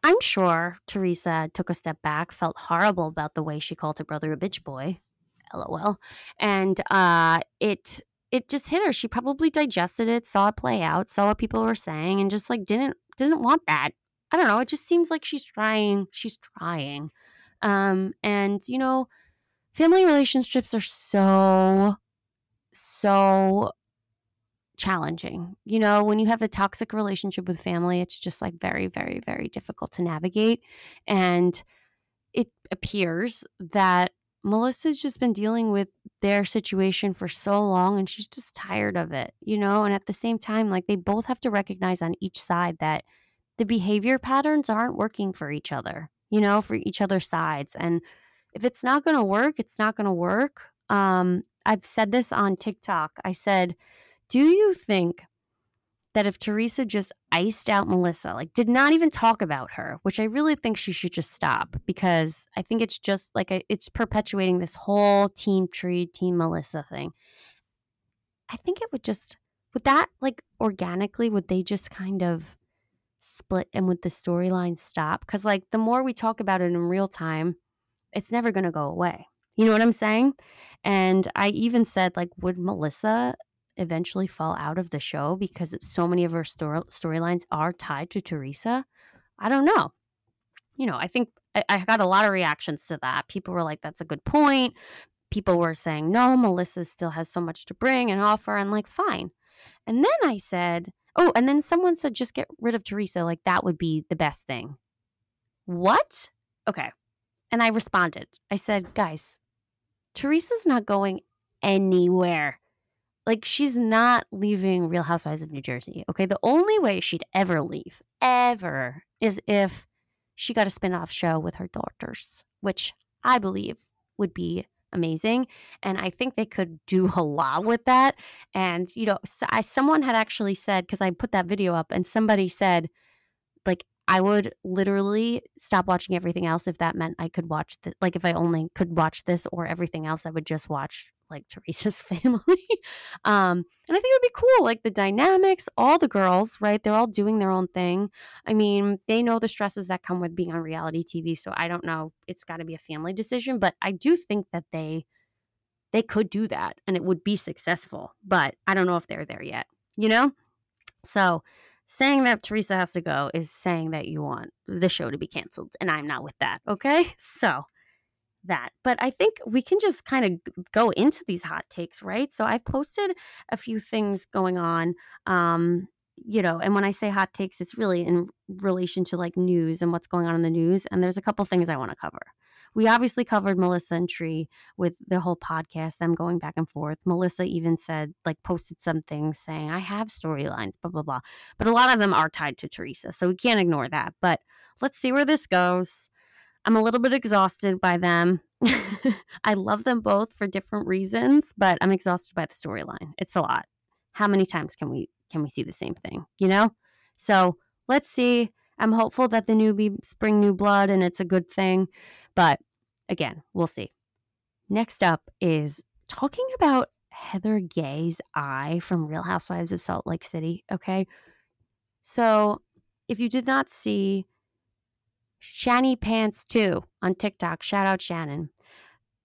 I'm sure Teresa took a step back, felt horrible about the way she called her brother a bitch boy, lol and uh it it just hit her she probably digested it saw it play out saw what people were saying and just like didn't didn't want that i don't know it just seems like she's trying she's trying um and you know family relationships are so so challenging. You know, when you have a toxic relationship with family, it's just like very, very, very difficult to navigate. And it appears that Melissa's just been dealing with their situation for so long and she's just tired of it, you know? And at the same time, like they both have to recognize on each side that the behavior patterns aren't working for each other, you know, for each other's sides. And if it's not going to work, it's not going to work. Um, I've said this on TikTok. I said, Do you think that if Teresa just iced out Melissa, like did not even talk about her, which I really think she should just stop because I think it's just like a, it's perpetuating this whole team tree, team Melissa thing. I think it would just would that like organically would they just kind of split and would the storyline stop? Because like the more we talk about it in real time, it's never going to go away. You know what I'm saying? And I even said like, would Melissa eventually fall out of the show because so many of her story storylines are tied to Teresa? I don't know. You know, I think I, I got a lot of reactions to that. People were like, that's a good point. People were saying, no, Melissa still has so much to bring and offer. And like, fine. And then I said, oh, and then someone said, just get rid of Teresa. Like, that would be the best thing. What? Okay. And I responded. I said, guys, Teresa's not going anywhere. Like she's not leaving Real Housewives of New Jersey. Okay. The only way she'd ever leave, ever, is if she got a spin-off show with her daughters, which I believe would be amazing. And I think they could do a lot with that. And, you know, I, someone had actually said, because I put that video up, and somebody said, I would literally stop watching everything else if that meant I could watch the like if I only could watch this or everything else I would just watch like Teresa's family. um, and I think it would be cool, like the dynamics, all the girls, right? They're all doing their own thing. I mean, they know the stresses that come with being on reality TV. So I don't know. It's got to be a family decision, but I do think that they they could do that and it would be successful. But I don't know if they're there yet. You know. So saying that Teresa has to go is saying that you want the show to be canceled, and I'm not with that. Okay, so that. But I think we can just kind of go into these hot takes, right? So I've posted a few things going on. Um, you know, and when I say hot takes, it's really in relation to like news and what's going on in the news. And there's a couple things I want to cover. We obviously covered Melissa and Tree with the whole podcast, them going back and forth. Melissa even said, like, posted some things saying, I have storylines, blah, blah, blah. But a lot of them are tied to Teresa. So we can't ignore that. But let's see where this goes. I'm a little bit exhausted by them. I love them both for different reasons, but I'm exhausted by the storyline. It's a lot. How many times can we can we see the same thing? You know? So let's see. I'm hopeful that the newbies bring new blood and it's a good thing. But again, we'll see. Next up is talking about Heather Gay's eye from Real Housewives of Salt Lake City. Okay. So if you did not see Shani Pants 2 on TikTok, shout out Shannon,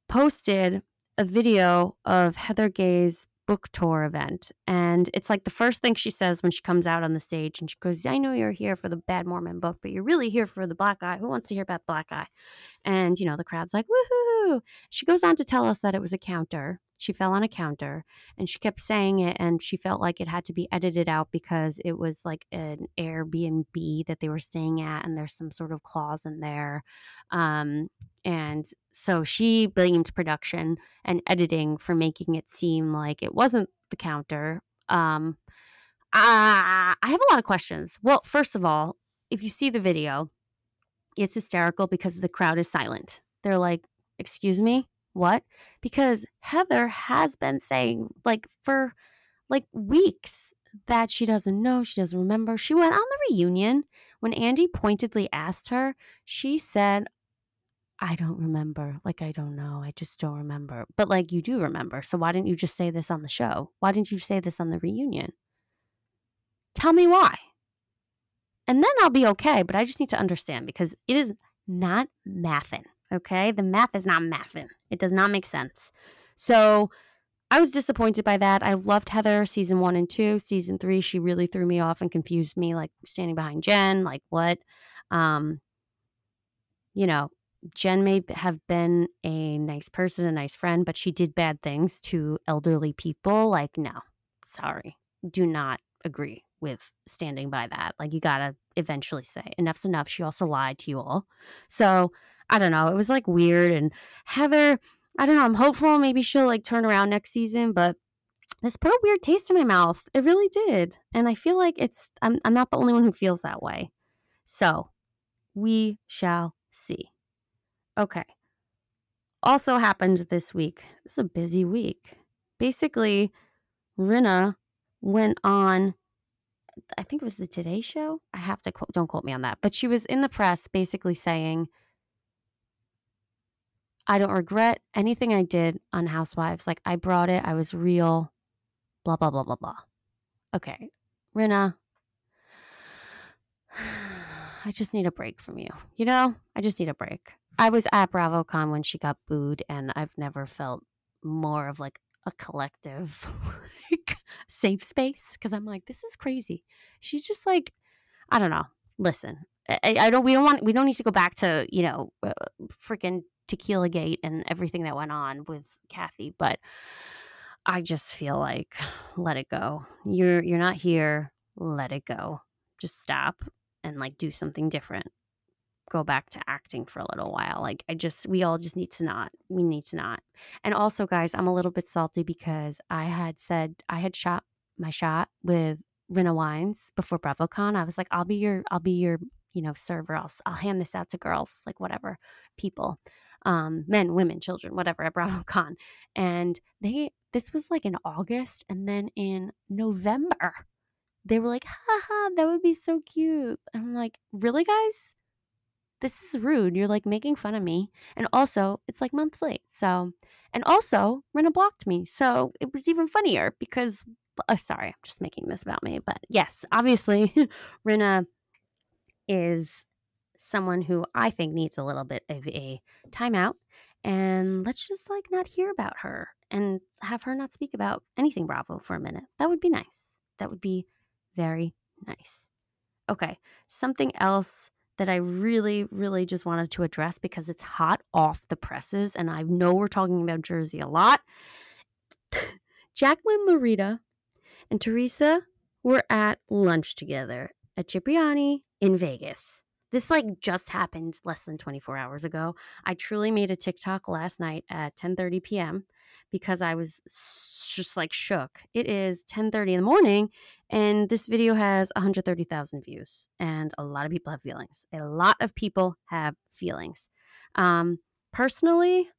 posted a video of Heather Gay's book tour event. And it's like the first thing she says when she comes out on the stage and she goes, I know you're here for the Bad Mormon book, but you're really here for the black eye. Who wants to hear about black eye? And, you know, the crowd's like, woohoo. She goes on to tell us that it was a counter she fell on a counter and she kept saying it and she felt like it had to be edited out because it was like an Airbnb that they were staying at and there's some sort of clause in there. Um, and so she blamed production and editing for making it seem like it wasn't the counter. Um, uh, I have a lot of questions. Well, first of all, if you see the video, it's hysterical because the crowd is silent. They're like, Excuse me? What? Because Heather has been saying, like, for like weeks that she doesn't know, she doesn't remember. She went on the reunion. When Andy pointedly asked her, she said, I don't remember. Like, I don't know. I just don't remember. But, like, you do remember. So, why didn't you just say this on the show? Why didn't you say this on the reunion? Tell me why. And then I'll be okay. But I just need to understand because it is not mathin'. Okay. The math is not mathing. It does not make sense. So I was disappointed by that. I loved Heather season one and two. Season three, she really threw me off and confused me, like standing behind Jen. Like, what? Um, you know, Jen may have been a nice person, a nice friend, but she did bad things to elderly people. Like, no, sorry, do not agree with standing by that. Like, you gotta eventually say enough's enough. She also lied to you all. So I don't know. It was like weird. And Heather, I don't know. I'm hopeful maybe she'll like turn around next season, but this put a weird taste in my mouth. It really did. And I feel like it's, I'm, I'm not the only one who feels that way. So we shall see. Okay. Also happened this week. This is a busy week. Basically, Rinna went on I think it was the Today Show. I have to quote, don't quote me on that, but she was in the press basically saying I don't regret anything I did on Housewives. Like I brought it, I was real, blah, blah, blah, blah, blah. Okay, Rinna, I just need a break from you. You know, I just need a break. I was at BravoCon when she got booed, and I've never felt more of like a collective like, safe space because I'm like, this is crazy. She's just like, I don't know. Listen, I, I, don't. We don't want. We don't need to go back to you know, uh, freaking Tequila Gate and everything that went on with Kathy, but I just feel like let it go. You're you're not here. Let it go. Just stop and like do something different. Go back to acting for a little while. Like I just we all just need to not. We need to not. And also guys, I'm a little bit salty because I had said I had shot my shot with Rinna Wines before BravoCon. I was like, I'll be your I'll be your, you know, server. I'll I'll hand this out to girls, like whatever, people um, men, women, children, whatever at BravoCon. And they, this was like in August. And then in November, they were like, haha, that would be so cute. I'm like, really, guys? This is rude. You're like making fun of me. And also, it's like months late. So, and also, Rinna blocked me. So it was even funnier because, uh, sorry, I'm just making this about me. But yes, obviously, Rinna is someone who I think needs a little bit of a timeout. And let's just like not hear about her and have her not speak about anything Bravo for a minute. That would be nice. That would be very nice. Okay, something else that I really, really just wanted to address because it's hot off the presses. And I know we're talking about Jersey a lot. Jacqueline Laurita and Teresa were at lunch together at Cipriani in Vegas. This like just happened less than 24 hours ago. I truly made a TikTok last night at 10:30 p.m. because I was just like shook. It is 10:30 in the morning and this video has 130,000 views and a lot of people have feelings. A lot of people have feelings. Um personally,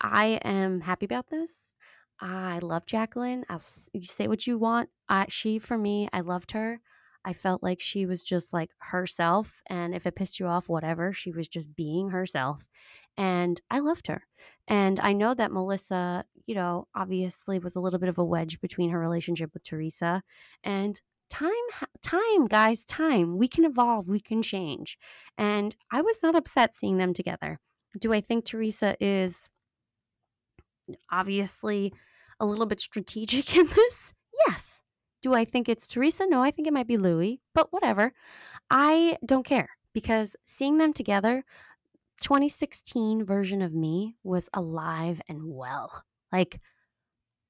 I am happy about this. I love Jacqueline. I'll you say what you want. She for me, I loved her. I felt like she was just like herself. And if it pissed you off, whatever, she was just being herself. And I loved her. And I know that Melissa, you know, obviously was a little bit of a wedge between her relationship with Teresa. And time, time, guys, time. We can evolve, we can change. And I was not upset seeing them together. Do I think Teresa is obviously a little bit strategic in this? Yes. Do I think it's Teresa? No, I think it might be Luis, but whatever. I don't care because seeing them together, 2016 version of me was alive and well. Like,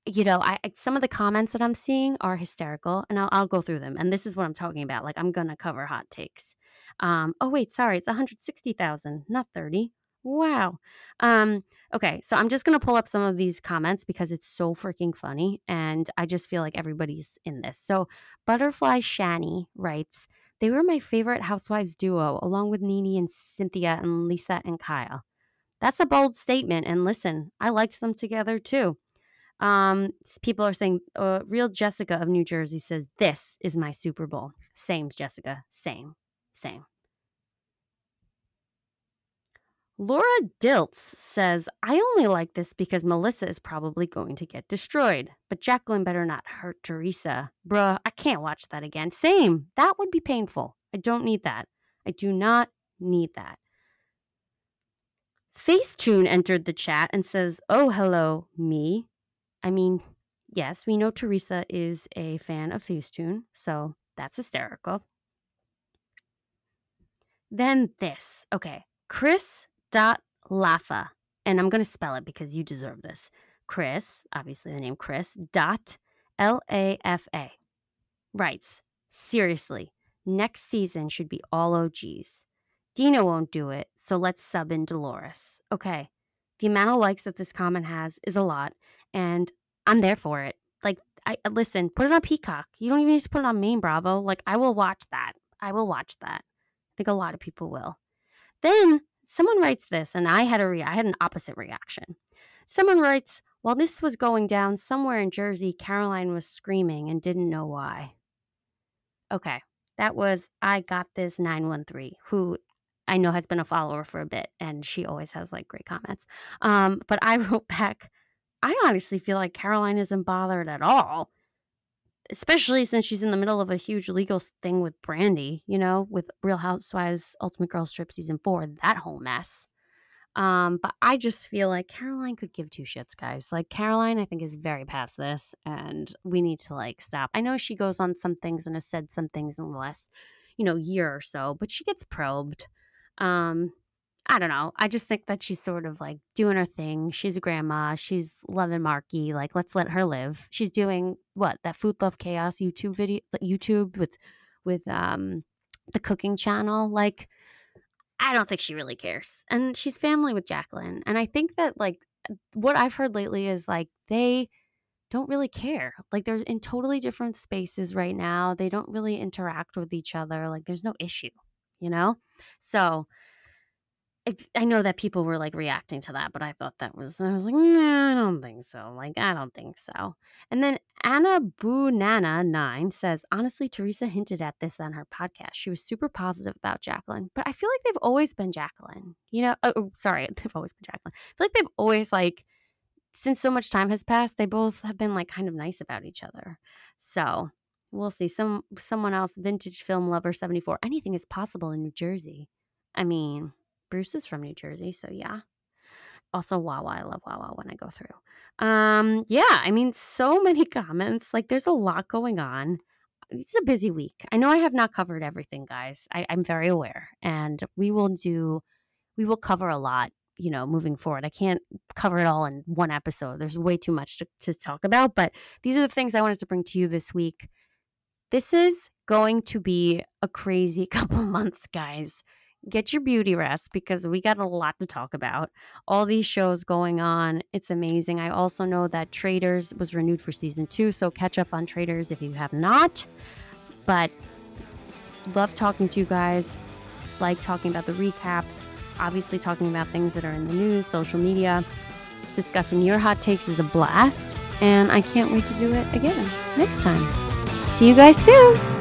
you know, I some of the comments that I'm seeing are hysterical, and I'll, I'll go through them. And this is what I'm talking about. Like, I'm gonna cover hot takes. Um, oh wait, sorry, it's 160,000, not 30. Wow. Um, okay, so I'm just gonna pull up some of these comments because it's so freaking funny, and I just feel like everybody's in this. So Butterfly Shani writes, "They were my favorite housewives duo, along with Nene and Cynthia and Lisa and Kyle." That's a bold statement, and listen, I liked them together too. Um, people are saying, uh, "Real Jessica of New Jersey says this is my Super Bowl." Same, Jessica. Same, same. Laura Diltz says, I only like this because Melissa is probably going to get destroyed, but Jacqueline better not hurt Teresa. Bruh, I can't watch that again. Same. That would be painful. I don't need that. I do not need that. Facetune entered the chat and says, Oh, hello, me. I mean, yes, we know Teresa is a fan of Facetune, so that's hysterical. Then this. Okay. Chris dot Lafa, and I'm going to spell it because you deserve this. Chris, obviously the name Chris, dot L A F A, writes, seriously, next season should be all OGs. Dina won't do it, so let's sub in Dolores. Okay, the amount of likes that this comment has is a lot, and I'm there for it. Like, I listen, put it on Peacock. You don't even need to put it on Main Bravo. Like, I will watch that. I will watch that. I think a lot of people will. Then Someone writes this, and I had a re- I had an opposite reaction. Someone writes, while this was going down somewhere in Jersey, Caroline was screaming and didn't know why. Okay, that was I got this 913, who I know has been a follower for a bit, and she always has like great comments. Um, but I wrote back, I honestly feel like Caroline isn't bothered at all especially since she's in the middle of a huge legal thing with Brandi, you know, with Real Housewives Ultimate Girls Trip season four, that whole mess. Um, but I just feel like Caroline could give two shits, guys. Like Caroline, I think is very past this, and we need to like stop. I know she goes on some things and has said some things in the last, you know, year or so, but she gets probed. Um, I don't know. I just think that she's sort of like doing her thing. She's a grandma. She's loving Marky. Like, let's let her live. She's doing what that Food Love Chaos YouTube video, YouTube with with um the cooking channel. Like, I don't think she really cares. And she's family with Jacqueline. And I think that like what I've heard lately is like they don't really care. Like they're in totally different spaces right now. They don't really interact with each other. Like there's no issue, you know? So I know that people were like reacting to that, but I thought that was, I was like, nah, I don't think so. Like, I don't think so. And then Anna Nana 9 says, honestly, Teresa hinted at this on her podcast. She was super positive about Jacqueline, but I feel like they've always been Jacqueline. You know, oh, oh sorry, they've always been Jacqueline. I feel like they've always like, since so much time has passed, they both have been like kind of nice about each other. So we'll see. Some someone else, vintage film lover 74. Anything is possible in New Jersey. I mean, Bruce is from New Jersey, so yeah. Also Wawa, I love Wawa when I go through. Um, yeah, I mean, so many comments. Like, there's a lot going on. it's a busy week. I know I have not covered everything, guys. I, I'm very aware, and we will do, we will cover a lot you know, moving forward. I can't cover it all in one episode. There's way too much to, to talk about, but these are the things I wanted to bring to you this week. This is going to be a crazy couple months, guys. Get your beauty rest because we got a lot to talk about. All these shows going on. It's amazing. I also know that Traitors was renewed for season two, so catch up on Traitors if you have not. But love talking to you guys. Like talking about the recaps obviously talking about things that are in the news, social media. Discussing your hot takes is a blast, and I can't wait to do it again next time. See you guys soon!